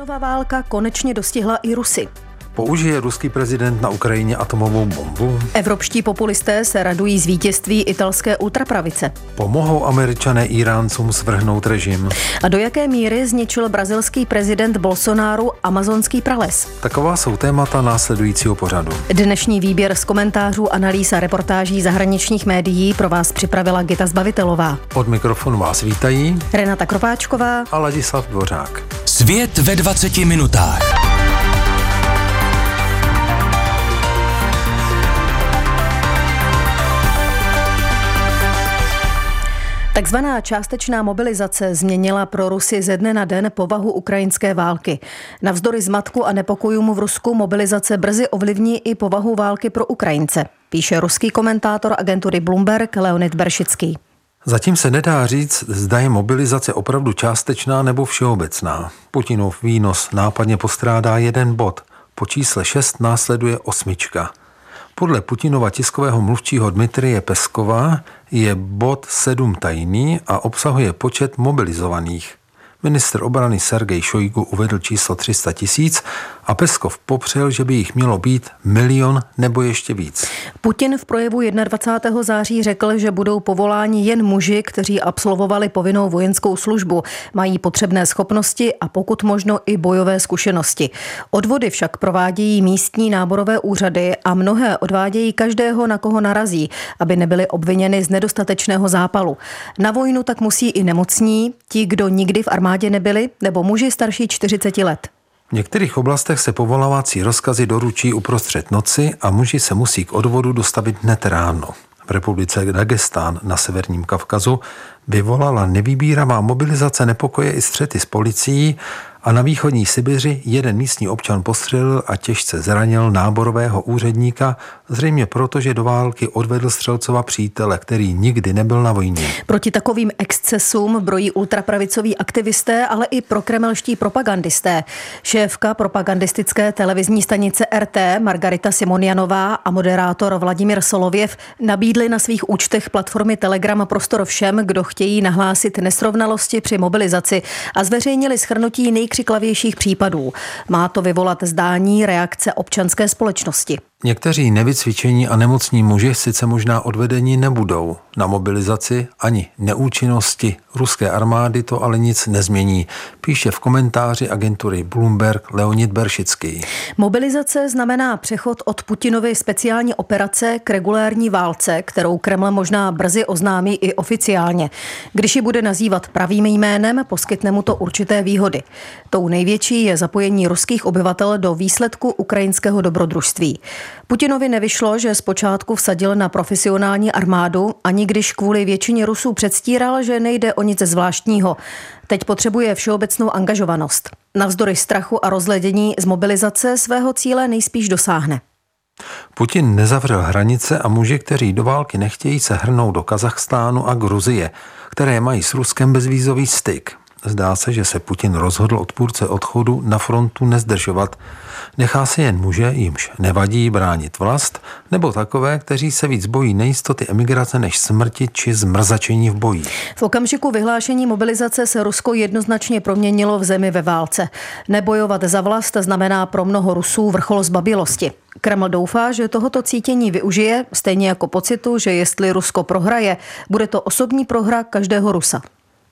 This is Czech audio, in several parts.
Putinová válka konečně dostihla i Rusy. Použije ruský prezident na Ukrajině atomovou bombu? Evropští populisté se radují z vítězství italské ultrapravice. Pomohou američané Iráncům svrhnout režim? A do jaké míry zničil brazilský prezident Bolsonaro amazonský prales? Taková jsou témata následujícího pořadu. Dnešní výběr z komentářů, analýz a reportáží zahraničních médií pro vás připravila Gita Zbavitelová. Od mikrofonu vás vítají Renata Kropáčková a Ladislav Dvořák. Svět ve 20 minutách. Takzvaná částečná mobilizace změnila pro Rusy ze dne na den povahu ukrajinské války. Navzdory zmatku a nepokojům v Rusku mobilizace brzy ovlivní i povahu války pro Ukrajince, píše ruský komentátor agentury Bloomberg Leonid Beršický. Zatím se nedá říct, zda je mobilizace opravdu částečná nebo všeobecná. Putinov výnos nápadně postrádá jeden bod. Po čísle 6 následuje osmička. Podle Putinova tiskového mluvčího Dmitrie Peskova je bod 7 tajný a obsahuje počet mobilizovaných. Minister obrany Sergej Šojgu uvedl číslo 300 tisíc a Peskov popřel, že by jich mělo být milion nebo ještě víc. Putin v projevu 21. září řekl, že budou povoláni jen muži, kteří absolvovali povinnou vojenskou službu, mají potřebné schopnosti a pokud možno i bojové zkušenosti. Odvody však provádějí místní náborové úřady a mnohé odvádějí každého, na koho narazí, aby nebyli obviněni z nedostatečného zápalu. Na vojnu tak musí i nemocní, ti, kdo nikdy v armádě nebyli, nebo muži starší 40 let. V některých oblastech se povolávací rozkazy doručí uprostřed noci a muži se musí k odvodu dostavit hned ráno. V republice Dagestán na severním Kavkazu vyvolala nevýbíravá mobilizace nepokoje i střety s policií a na východní Sibiři jeden místní občan postřelil a těžce zranil náborového úředníka, zřejmě proto, že do války odvedl střelcova přítele, který nikdy nebyl na vojně. Proti takovým excesům brojí ultrapravicoví aktivisté, ale i prokremelští propagandisté. Šéfka propagandistické televizní stanice RT Margarita Simonianová a moderátor Vladimír Solověv nabídli na svých účtech platformy Telegram prostor všem, kdo chtějí nahlásit nesrovnalosti při mobilizaci a zveřejnili schrnutí nej nejkřiklavějších případů. Má to vyvolat zdání reakce občanské společnosti. Někteří nevycvičení a nemocní muži sice možná odvedení nebudou. Na mobilizaci ani neúčinnosti ruské armády to ale nic nezmění, píše v komentáři agentury Bloomberg Leonid Beršický. Mobilizace znamená přechod od Putinovy speciální operace k regulární válce, kterou Kreml možná brzy oznámí i oficiálně. Když ji bude nazývat pravým jménem, poskytne mu to určité výhody. Tou největší je zapojení ruských obyvatel do výsledku ukrajinského dobrodružství. Putinovi nevyšlo, že zpočátku vsadil na profesionální armádu, ani když kvůli většině Rusů předstíral, že nejde o nic zvláštního. Teď potřebuje všeobecnou angažovanost. Navzdory strachu a rozledění z mobilizace svého cíle nejspíš dosáhne. Putin nezavřel hranice a muži, kteří do války nechtějí, se hrnou do Kazachstánu a Gruzie, které mají s Ruskem bezvízový styk. Zdá se, že se Putin rozhodl odpůrce odchodu na frontu nezdržovat. Nechá si jen muže, jimž nevadí bránit vlast, nebo takové, kteří se víc bojí nejistoty emigrace než smrti či zmrzačení v boji. V okamžiku vyhlášení mobilizace se Rusko jednoznačně proměnilo v zemi ve válce. Nebojovat za vlast znamená pro mnoho Rusů vrchol zbabilosti. Kreml doufá, že tohoto cítění využije, stejně jako pocitu, že jestli Rusko prohraje, bude to osobní prohra každého Rusa.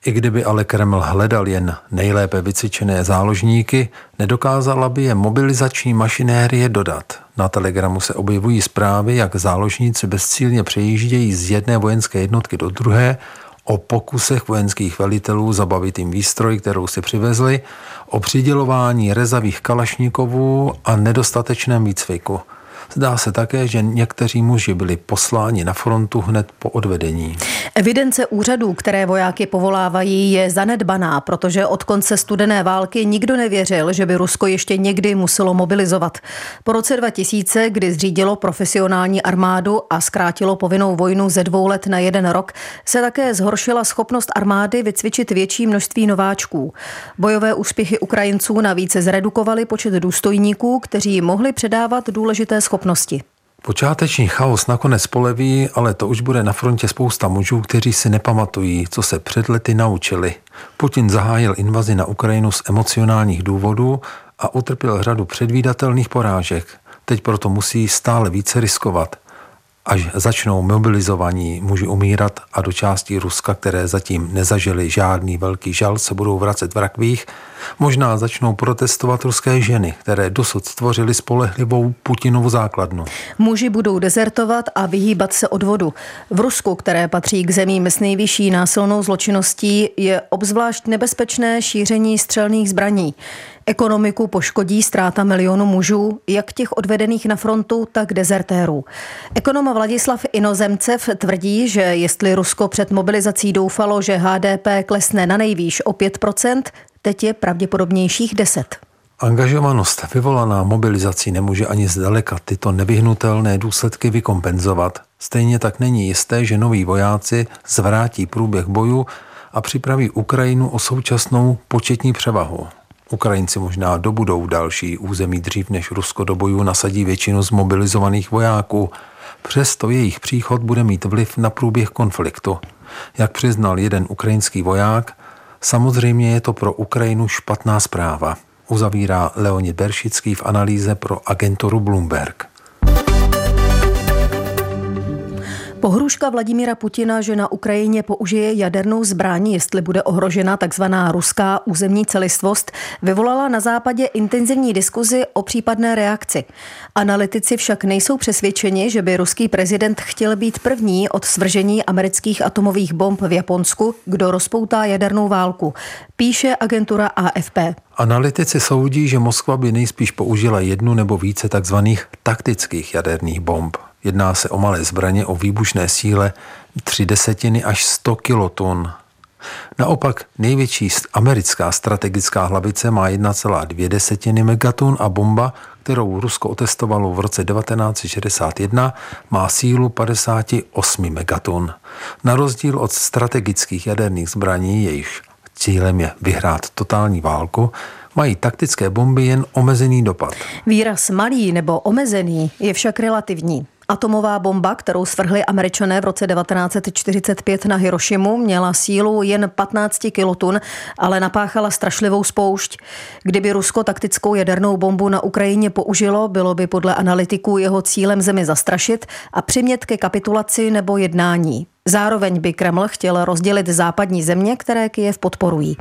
I kdyby ale Kreml hledal jen nejlépe vycvičené záložníky, nedokázala by je mobilizační mašinérie dodat. Na telegramu se objevují zprávy, jak záložníci bezcílně přejíždějí z jedné vojenské jednotky do druhé, o pokusech vojenských velitelů zabavit jim výstroj, kterou si přivezli, o přidělování rezavých kalašníkovů a nedostatečném výcviku – Zdá se také, že někteří muži byli posláni na frontu hned po odvedení. Evidence úřadů, které vojáky povolávají, je zanedbaná, protože od konce studené války nikdo nevěřil, že by Rusko ještě někdy muselo mobilizovat. Po roce 2000, kdy zřídilo profesionální armádu a zkrátilo povinnou vojnu ze dvou let na jeden rok, se také zhoršila schopnost armády vycvičit větší množství nováčků. Bojové úspěchy Ukrajinců navíc zredukovaly počet důstojníků, kteří mohli předávat důležité schopnosti schopnosti. Počáteční chaos nakonec poleví, ale to už bude na frontě spousta mužů, kteří si nepamatují, co se před lety naučili. Putin zahájil invazi na Ukrajinu z emocionálních důvodů a utrpěl řadu předvídatelných porážek. Teď proto musí stále více riskovat – až začnou mobilizovaní muži umírat a do části Ruska, které zatím nezažili žádný velký žal, se budou vracet v rakvích, možná začnou protestovat ruské ženy, které dosud stvořily spolehlivou Putinovu základnu. Muži budou dezertovat a vyhýbat se odvodu. V Rusku, které patří k zemím s nejvyšší násilnou zločinností, je obzvlášť nebezpečné šíření střelných zbraní. Ekonomiku poškodí ztráta milionu mužů, jak těch odvedených na frontu, tak dezertérů. Ekonom Vladislav Inozemcev tvrdí, že jestli Rusko před mobilizací doufalo, že HDP klesne na nejvýš o 5%, teď je pravděpodobnějších 10. Angažovanost vyvolaná mobilizací nemůže ani zdaleka tyto nevyhnutelné důsledky vykompenzovat. Stejně tak není jisté, že noví vojáci zvrátí průběh boju a připraví Ukrajinu o současnou početní převahu. Ukrajinci možná dobudou další území dřív, než Rusko do bojů nasadí většinu zmobilizovaných vojáků. Přesto jejich příchod bude mít vliv na průběh konfliktu. Jak přiznal jeden ukrajinský voják, samozřejmě je to pro Ukrajinu špatná zpráva. Uzavírá Leonid Beršický v analýze pro agenturu Bloomberg. Pohruška Vladimíra Putina, že na Ukrajině použije jadernou zbraň, jestli bude ohrožena takzvaná ruská územní celistvost, vyvolala na západě intenzivní diskuzi o případné reakci. Analytici však nejsou přesvědčeni, že by ruský prezident chtěl být první od svržení amerických atomových bomb v Japonsku, kdo rozpoutá jadernou válku, píše agentura AFP. Analytici soudí, že Moskva by nejspíš použila jednu nebo více takzvaných taktických jaderných bomb. Jedná se o malé zbraně o výbušné síle 3 desetiny až 100 kilotun. Naopak největší americká strategická hlavice má 1,2 desetiny megatun a bomba, kterou Rusko otestovalo v roce 1961, má sílu 58 megatun. Na rozdíl od strategických jaderných zbraní, jejichž cílem je vyhrát totální válku, mají taktické bomby jen omezený dopad. Výraz malý nebo omezený je však relativní. Atomová bomba, kterou svrhli američané v roce 1945 na Hirošimu, měla sílu jen 15 kilotun, ale napáchala strašlivou spoušť. Kdyby Rusko taktickou jadernou bombu na Ukrajině použilo, bylo by podle analytiků jeho cílem zemi zastrašit a přimět ke kapitulaci nebo jednání. Zároveň by Kreml chtěl rozdělit západní země, které Kyjev podporují.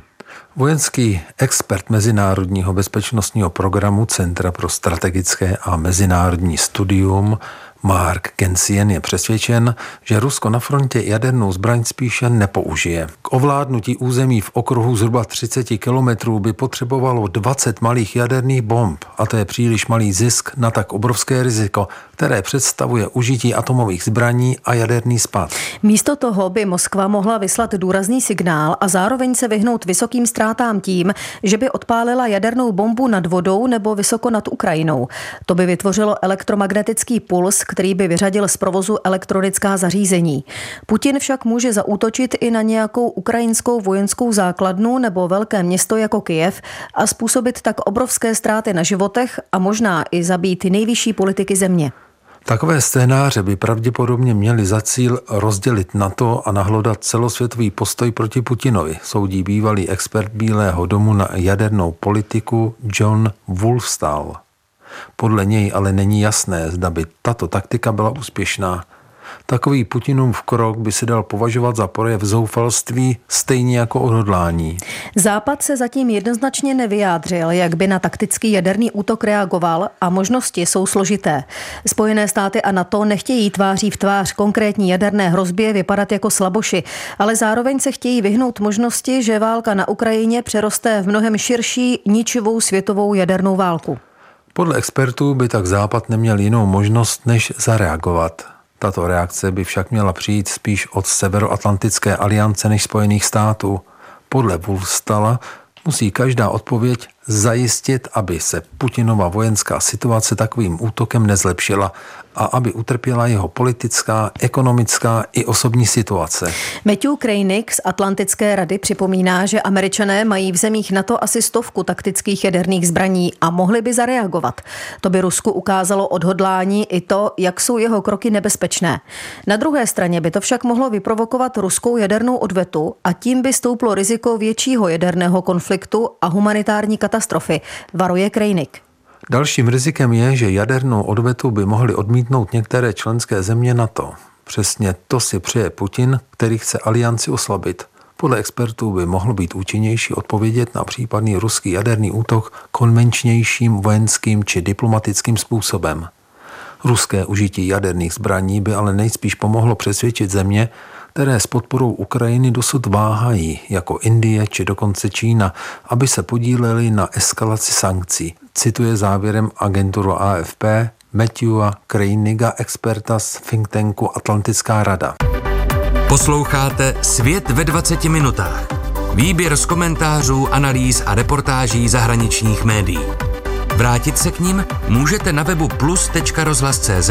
Vojenský expert Mezinárodního bezpečnostního programu Centra pro strategické a mezinárodní studium Mark Kensien je přesvědčen, že Rusko na frontě jadernou zbraň spíše nepoužije. K ovládnutí území v okruhu zhruba 30 kilometrů by potřebovalo 20 malých jaderných bomb a to je příliš malý zisk na tak obrovské riziko, které představuje užití atomových zbraní a jaderný spad. Místo toho by Moskva mohla vyslat důrazný signál a zároveň se vyhnout vysokým ztrátám tím, že by odpálila jadernou bombu nad vodou nebo vysoko nad Ukrajinou. To by vytvořilo elektromagnetický puls, který by vyřadil z provozu elektronická zařízení. Putin však může zaútočit i na nějakou ukrajinskou vojenskou základnu nebo velké město jako Kyjev a způsobit tak obrovské ztráty na životech a možná i zabít nejvyšší politiky země. Takové scénáře by pravděpodobně měly za cíl rozdělit NATO a nahlodat celosvětový postoj proti Putinovi, soudí bývalý expert Bílého domu na jadernou politiku John Wolfstall. Podle něj ale není jasné, zda by tato taktika byla úspěšná. Takový Putinův krok by se dal považovat za projev zoufalství stejně jako odhodlání. Západ se zatím jednoznačně nevyjádřil, jak by na taktický jaderný útok reagoval a možnosti jsou složité. Spojené státy a NATO nechtějí tváří v tvář konkrétní jaderné hrozbě vypadat jako slaboši, ale zároveň se chtějí vyhnout možnosti, že válka na Ukrajině přeroste v mnohem širší ničivou světovou jadernou válku. Podle expertů by tak Západ neměl jinou možnost, než zareagovat. Tato reakce by však měla přijít spíš od Severoatlantické aliance než Spojených států. Podle Wolfstala musí každá odpověď zajistit, aby se Putinova vojenská situace takovým útokem nezlepšila a aby utrpěla jeho politická, ekonomická i osobní situace. Matthew Krejnik z Atlantické rady připomíná, že američané mají v zemích NATO asi stovku taktických jaderných zbraní a mohli by zareagovat. To by Rusku ukázalo odhodlání i to, jak jsou jeho kroky nebezpečné. Na druhé straně by to však mohlo vyprovokovat ruskou jadernou odvetu a tím by stouplo riziko většího jaderného konfliktu a humanitární katastrofy, varuje Krejnik. Dalším rizikem je, že jadernou odvetu by mohly odmítnout některé členské země NATO. Přesně to si přeje Putin, který chce alianci oslabit. Podle expertů by mohlo být účinnější odpovědět na případný ruský jaderný útok konvenčnějším vojenským či diplomatickým způsobem. Ruské užití jaderných zbraní by ale nejspíš pomohlo přesvědčit země, které s podporou Ukrajiny dosud váhají, jako Indie či dokonce Čína, aby se podíleli na eskalaci sankcí. Cituje závěrem agenturu AFP Matthewa Krejniga, experta z think tanku Atlantická rada. Posloucháte Svět ve 20 minutách. Výběr z komentářů, analýz a reportáží zahraničních médií. Vrátit se k ním můžete na webu plus.rozhlas.cz,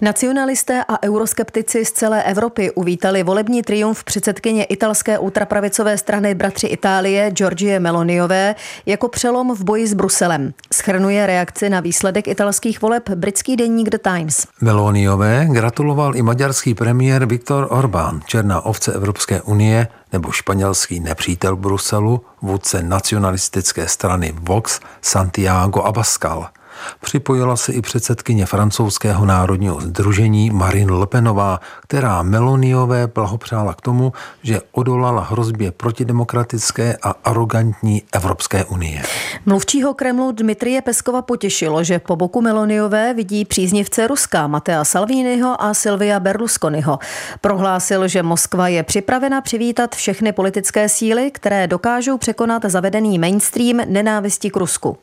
Nacionalisté a euroskeptici z celé Evropy uvítali volební triumf předsedkyně italské ultrapravicové strany Bratři Itálie Georgie Meloniové jako přelom v boji s Bruselem. Schrnuje reakci na výsledek italských voleb britský deník The Times. Meloniové gratuloval i maďarský premiér Viktor Orbán, černá ovce Evropské unie, nebo španělský nepřítel Bruselu, vůdce nacionalistické strany Vox Santiago Abascal. Připojila se i předsedkyně francouzského národního združení Marine Le Penová, která Meloniové blahopřála k tomu, že odolala hrozbě protidemokratické a arrogantní Evropské unie. Mluvčího Kremlu Dmitrie Peskova potěšilo, že po boku Meloniové vidí příznivce Ruska Matea Salviniho a Silvia Berlusconiho. Prohlásil, že Moskva je připravena přivítat všechny politické síly, které dokážou překonat zavedený mainstream nenávisti k Rusku.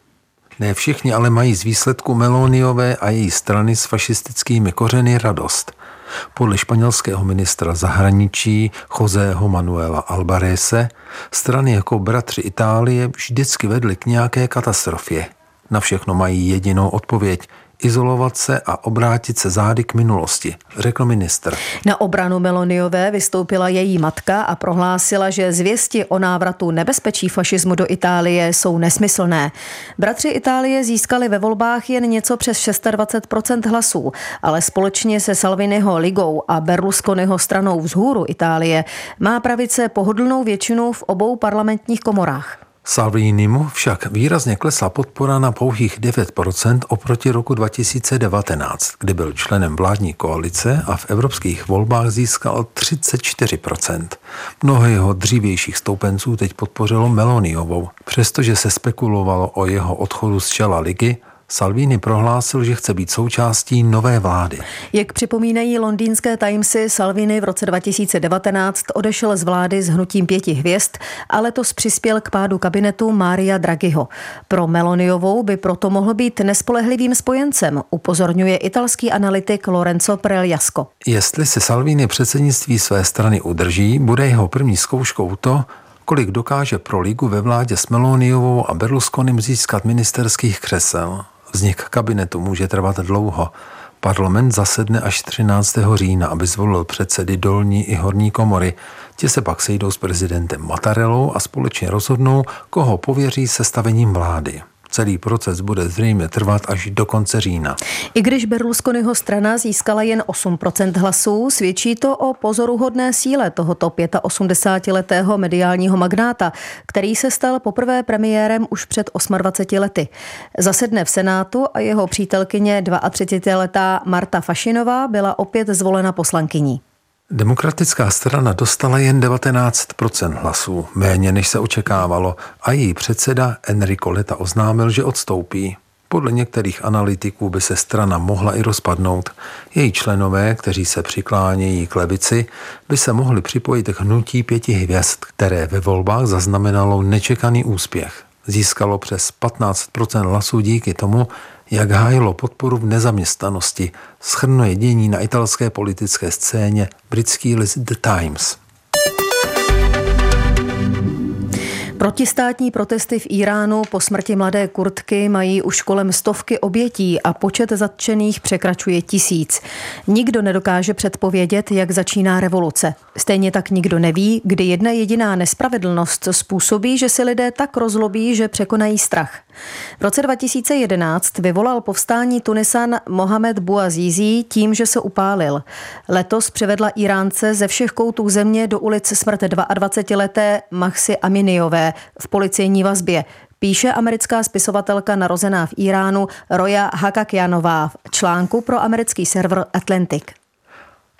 Ne všichni ale mají z výsledku Meloniové a její strany s fašistickými kořeny radost. Podle španělského ministra zahraničí Joseho Manuela Albarese strany jako bratři Itálie vždycky vedly k nějaké katastrofě. Na všechno mají jedinou odpověď – izolovat se a obrátit se zády k minulosti, řekl ministr. Na obranu Meloniové vystoupila její matka a prohlásila, že zvěsti o návratu nebezpečí fašismu do Itálie jsou nesmyslné. Bratři Itálie získali ve volbách jen něco přes 26% hlasů, ale společně se Salviniho ligou a Berlusconiho stranou vzhůru Itálie má pravice pohodlnou většinu v obou parlamentních komorách. Salvinimu však výrazně klesla podpora na pouhých 9% oproti roku 2019, kdy byl členem vládní koalice a v evropských volbách získal 34%. Mnoho jeho dřívějších stoupenců teď podpořilo Meloniovou, přestože se spekulovalo o jeho odchodu z čela ligy Salvini prohlásil, že chce být součástí nové vlády. Jak připomínají londýnské Timesy, Salvini v roce 2019 odešel z vlády s hnutím pěti hvězd a letos přispěl k pádu kabinetu Mária Draghiho. Pro Meloniovou by proto mohl být nespolehlivým spojencem, upozorňuje italský analytik Lorenzo Preliasco. Jestli se Salvini předsednictví své strany udrží, bude jeho první zkouškou to, kolik dokáže pro ligu ve vládě s Meloniovou a Berlusconim získat ministerských křesel. Vznik kabinetu může trvat dlouho. Parlament zasedne až 13. října, aby zvolil předsedy dolní i horní komory. Ti se pak sejdou s prezidentem Matarelou a společně rozhodnou, koho pověří sestavením vlády. Celý proces bude zřejmě trvat až do konce října. I když Berlusconiho strana získala jen 8% hlasů, svědčí to o pozoruhodné síle tohoto 85-letého mediálního magnáta, který se stal poprvé premiérem už před 28 lety. Zasedne v Senátu a jeho přítelkyně 32-letá Marta Fašinová byla opět zvolena poslankyní. Demokratická strana dostala jen 19 hlasů, méně než se očekávalo, a její předseda Enrico Leta oznámil, že odstoupí. Podle některých analytiků by se strana mohla i rozpadnout. Její členové, kteří se přiklánějí k levici, by se mohli připojit k hnutí pěti hvězd, které ve volbách zaznamenalo nečekaný úspěch. Získalo přes 15% hlasů díky tomu, jak hájilo podporu v nezaměstnanosti, schrnuje dění na italské politické scéně britský list The Times. Protistátní protesty v Iránu po smrti mladé Kurtky mají už kolem stovky obětí a počet zatčených překračuje tisíc. Nikdo nedokáže předpovědět, jak začíná revoluce. Stejně tak nikdo neví, kdy jedna jediná nespravedlnost způsobí, že si lidé tak rozlobí, že překonají strach. V roce 2011 vyvolal povstání Tunisan Mohamed Bouazizi tím, že se upálil. Letos přivedla Iránce ze všech koutů země do ulic smrt 22-leté Mahsi Aminiové v policejní vazbě, píše americká spisovatelka narozená v Iránu Roja Hakakjanová v článku pro americký server Atlantic.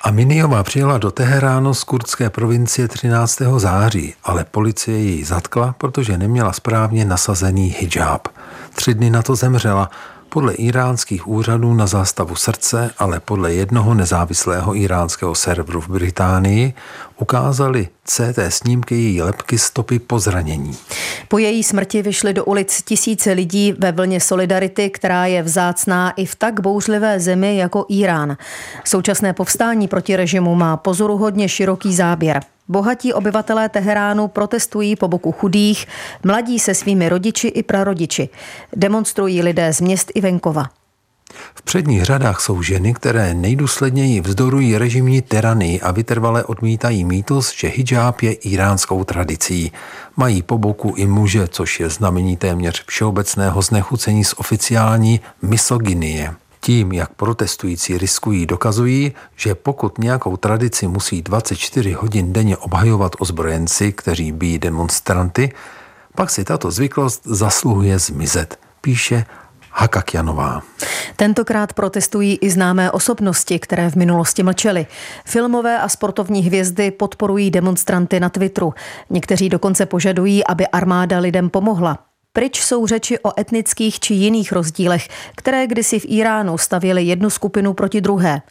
Aminiová přijela do Teheránu z kurdské provincie 13. září, ale policie ji zatkla, protože neměla správně nasazený hijab. Tři dny na to zemřela podle iránských úřadů na zástavu srdce, ale podle jednoho nezávislého iránského serveru v Británii ukázali CT snímky její lepky stopy po zranění. Po její smrti vyšly do ulic tisíce lidí ve vlně solidarity, která je vzácná i v tak bouřlivé zemi jako Irán. Současné povstání proti režimu má pozoruhodně široký záběr. Bohatí obyvatelé Teheránu protestují po boku chudých, mladí se svými rodiči i prarodiči. Demonstrují lidé z měst i venkova. V předních řadách jsou ženy, které nejdůsledněji vzdorují režimní tyranii a vytrvale odmítají mýtus, že hijab je iránskou tradicí. Mají po boku i muže, což je znamení téměř všeobecného znechucení z oficiální misogynie. Tím, jak protestující riskují, dokazují, že pokud nějakou tradici musí 24 hodin denně obhajovat ozbrojenci, kteří bíjí demonstranty, pak si tato zvyklost zasluhuje zmizet, píše Hakakjanová. Tentokrát protestují i známé osobnosti, které v minulosti mlčely. Filmové a sportovní hvězdy podporují demonstranty na Twitteru. Někteří dokonce požadují, aby armáda lidem pomohla. Pryč jsou řeči o etnických či jiných rozdílech, které kdysi v Iránu stavěly jednu skupinu proti druhé.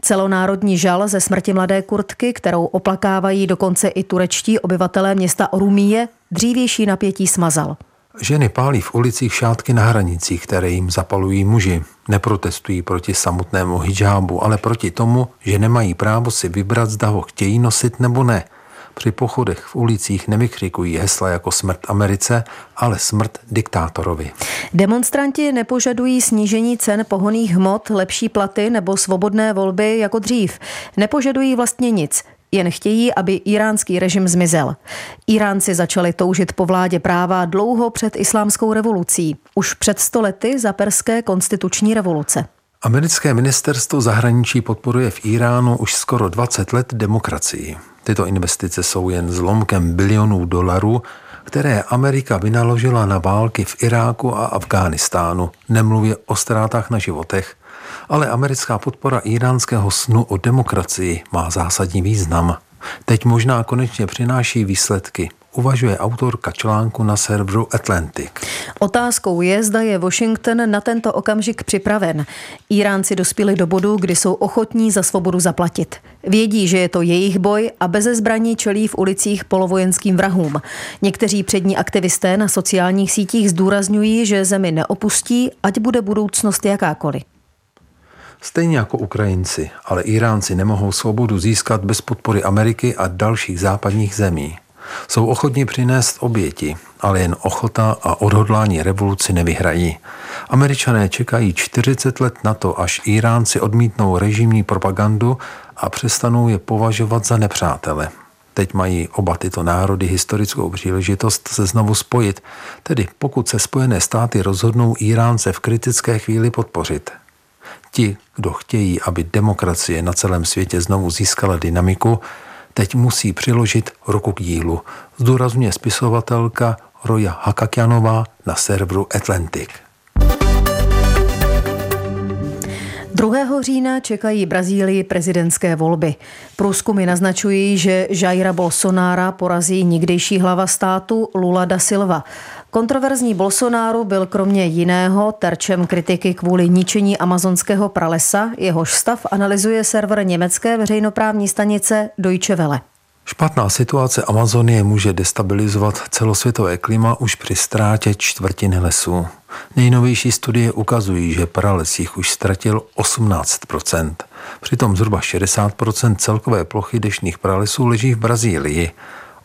Celonárodní žal ze smrti mladé kurtky, kterou oplakávají dokonce i turečtí obyvatelé města Orumíje, dřívější napětí smazal. Ženy pálí v ulicích šátky na hranicích, které jim zapalují muži. Neprotestují proti samotnému hijábu, ale proti tomu, že nemají právo si vybrat, zda ho chtějí nosit nebo ne. Při pochodech v ulicích nevykřikují hesla jako smrt Americe, ale smrt diktátorovi. Demonstranti nepožadují snížení cen pohoných hmot, lepší platy nebo svobodné volby jako dřív. Nepožadují vlastně nic. Jen chtějí, aby iránský režim zmizel. Iránci začali toužit po vládě práva dlouho před islámskou revolucí, už před stolety za perské konstituční revoluce. Americké ministerstvo zahraničí podporuje v Iránu už skoro 20 let demokracii. Tyto investice jsou jen zlomkem bilionů dolarů, které Amerika vynaložila na války v Iráku a Afghánistánu, nemluvě o ztrátách na životech, ale americká podpora iránského snu o demokracii má zásadní význam. Teď možná konečně přináší výsledky uvažuje autorka článku na serveru Atlantic. Otázkou je, zda je Washington na tento okamžik připraven. Iránci dospěli do bodu, kdy jsou ochotní za svobodu zaplatit. Vědí, že je to jejich boj a bez zbraní čelí v ulicích polovojenským vrahům. Někteří přední aktivisté na sociálních sítích zdůrazňují, že zemi neopustí, ať bude budoucnost jakákoliv. Stejně jako Ukrajinci, ale Iránci nemohou svobodu získat bez podpory Ameriky a dalších západních zemí. Jsou ochotní přinést oběti, ale jen ochota a odhodlání revoluci nevyhrají. Američané čekají 40 let na to, až Iránci odmítnou režimní propagandu a přestanou je považovat za nepřátele. Teď mají oba tyto národy historickou příležitost se znovu spojit, tedy pokud se Spojené státy rozhodnou Iránce v kritické chvíli podpořit. Ti, kdo chtějí, aby demokracie na celém světě znovu získala dynamiku, teď musí přiložit ruku k dílu, zdůrazňuje spisovatelka Roja Hakakjanová na serveru Atlantic. 2. října čekají Brazílii prezidentské volby. Průzkumy naznačují, že Jaira Bolsonara porazí nikdejší hlava státu Lula da Silva. Kontroverzní Bolsonaro byl kromě jiného terčem kritiky kvůli ničení amazonského pralesa, jehož stav analyzuje server německé veřejnoprávní stanice Deutsche Welle. Špatná situace Amazonie může destabilizovat celosvětové klima už při ztrátě čtvrtiny lesů. Nejnovější studie ukazují, že prales jich už ztratil 18% Přitom zhruba 60 celkové plochy dešných pralesů leží v Brazílii.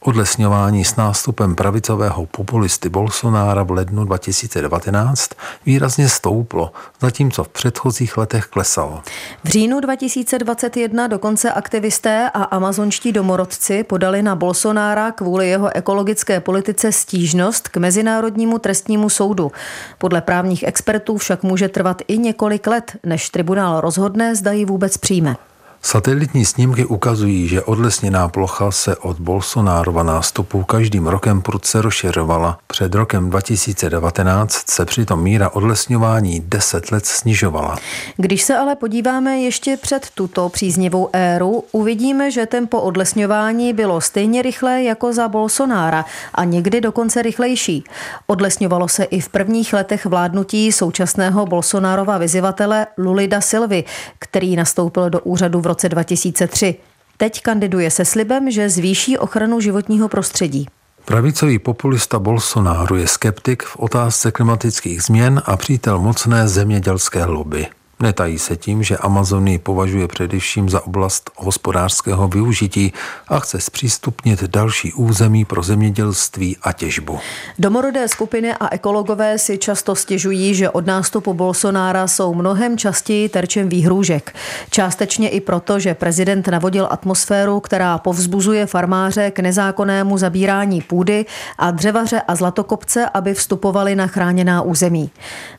Odlesňování s nástupem pravicového populisty Bolsonára v lednu 2019 výrazně stouplo, zatímco v předchozích letech klesalo. V říjnu 2021 dokonce aktivisté a amazonští domorodci podali na Bolsonára kvůli jeho ekologické politice stížnost k Mezinárodnímu trestnímu soudu. Podle právních expertů však může trvat i několik let, než tribunál rozhodne, zda ji vůbec přijme. Satelitní snímky ukazují, že odlesněná plocha se od Bolsonárova nástupu každým rokem prudce rozšiřovala. Před rokem 2019 se přitom míra odlesňování 10 let snižovala. Když se ale podíváme ještě před tuto příznivou éru, uvidíme, že tempo odlesňování bylo stejně rychlé jako za Bolsonára a někdy dokonce rychlejší. Odlesňovalo se i v prvních letech vládnutí současného Bolsonárova vyzivatele Lulida Silvy, který nastoupil do úřadu v roce 2003. Teď kandiduje se slibem, že zvýší ochranu životního prostředí. Pravicový populista Bolsonaro je skeptik v otázce klimatických změn a přítel mocné zemědělské lobby. Netají se tím, že Amazonii považuje především za oblast hospodářského využití a chce zpřístupnit další území pro zemědělství a těžbu. Domorodé skupiny a ekologové si často stěžují, že od nástupu Bolsonára jsou mnohem častěji terčem výhrůžek. Částečně i proto, že prezident navodil atmosféru, která povzbuzuje farmáře k nezákonnému zabírání půdy a dřevaře a zlatokopce, aby vstupovali na chráněná území.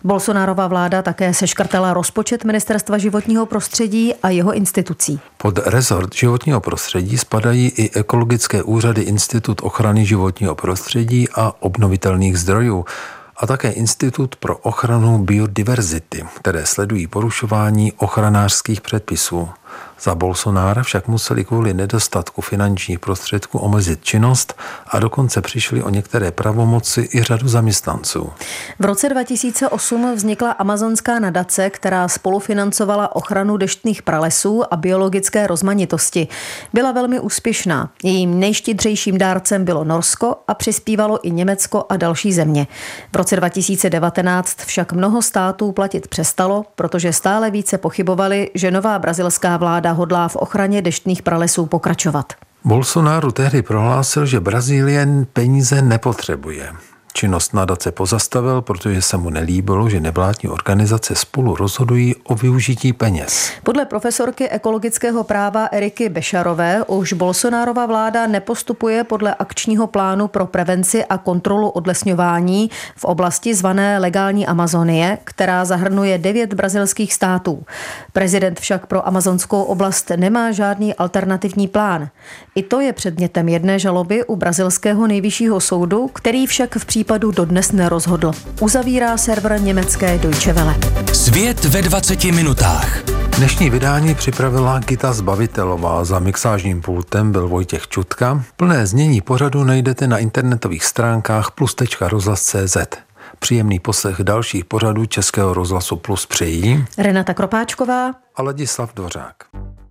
Bolsonárova vláda také seškrtala rozpočet rozpočet Ministerstva životního prostředí a jeho institucí. Pod rezort životního prostředí spadají i ekologické úřady Institut ochrany životního prostředí a obnovitelných zdrojů a také Institut pro ochranu biodiverzity, které sledují porušování ochranářských předpisů. Za Bolsonára však museli kvůli nedostatku finančních prostředků omezit činnost a dokonce přišli o některé pravomoci i řadu zaměstnanců. V roce 2008 vznikla amazonská nadace, která spolufinancovala ochranu deštných pralesů a biologické rozmanitosti. Byla velmi úspěšná. Jejím nejštidřejším dárcem bylo Norsko a přispívalo i Německo a další země. V roce 2019 však mnoho států platit přestalo, protože stále více pochybovali, že nová brazilská vláda hodlá v ochraně deštných pralesů pokračovat. Bolsonaro tehdy prohlásil, že Brazílie peníze nepotřebuje. Činnost nadace pozastavil, protože se mu nelíbilo, že nevládní organizace spolu rozhodují o využití peněz. Podle profesorky ekologického práva Eriky Bešarové už Bolsonárova vláda nepostupuje podle akčního plánu pro prevenci a kontrolu odlesňování v oblasti zvané legální Amazonie, která zahrnuje devět brazilských států. Prezident však pro amazonskou oblast nemá žádný alternativní plán. I to je předmětem jedné žaloby u brazilského nejvyššího soudu, který však v případě případu dodnes nerozhodl. Uzavírá server německé Deutsche Welle. Svět ve 20 minutách. Dnešní vydání připravila Gita Zbavitelová. Za mixážním pultem byl Vojtěch Čutka. Plné znění pořadu najdete na internetových stránkách plus.rozhlas.cz. Příjemný poslech dalších pořadů Českého rozhlasu Plus přejí Renata Kropáčková a Ladislav Dvořák.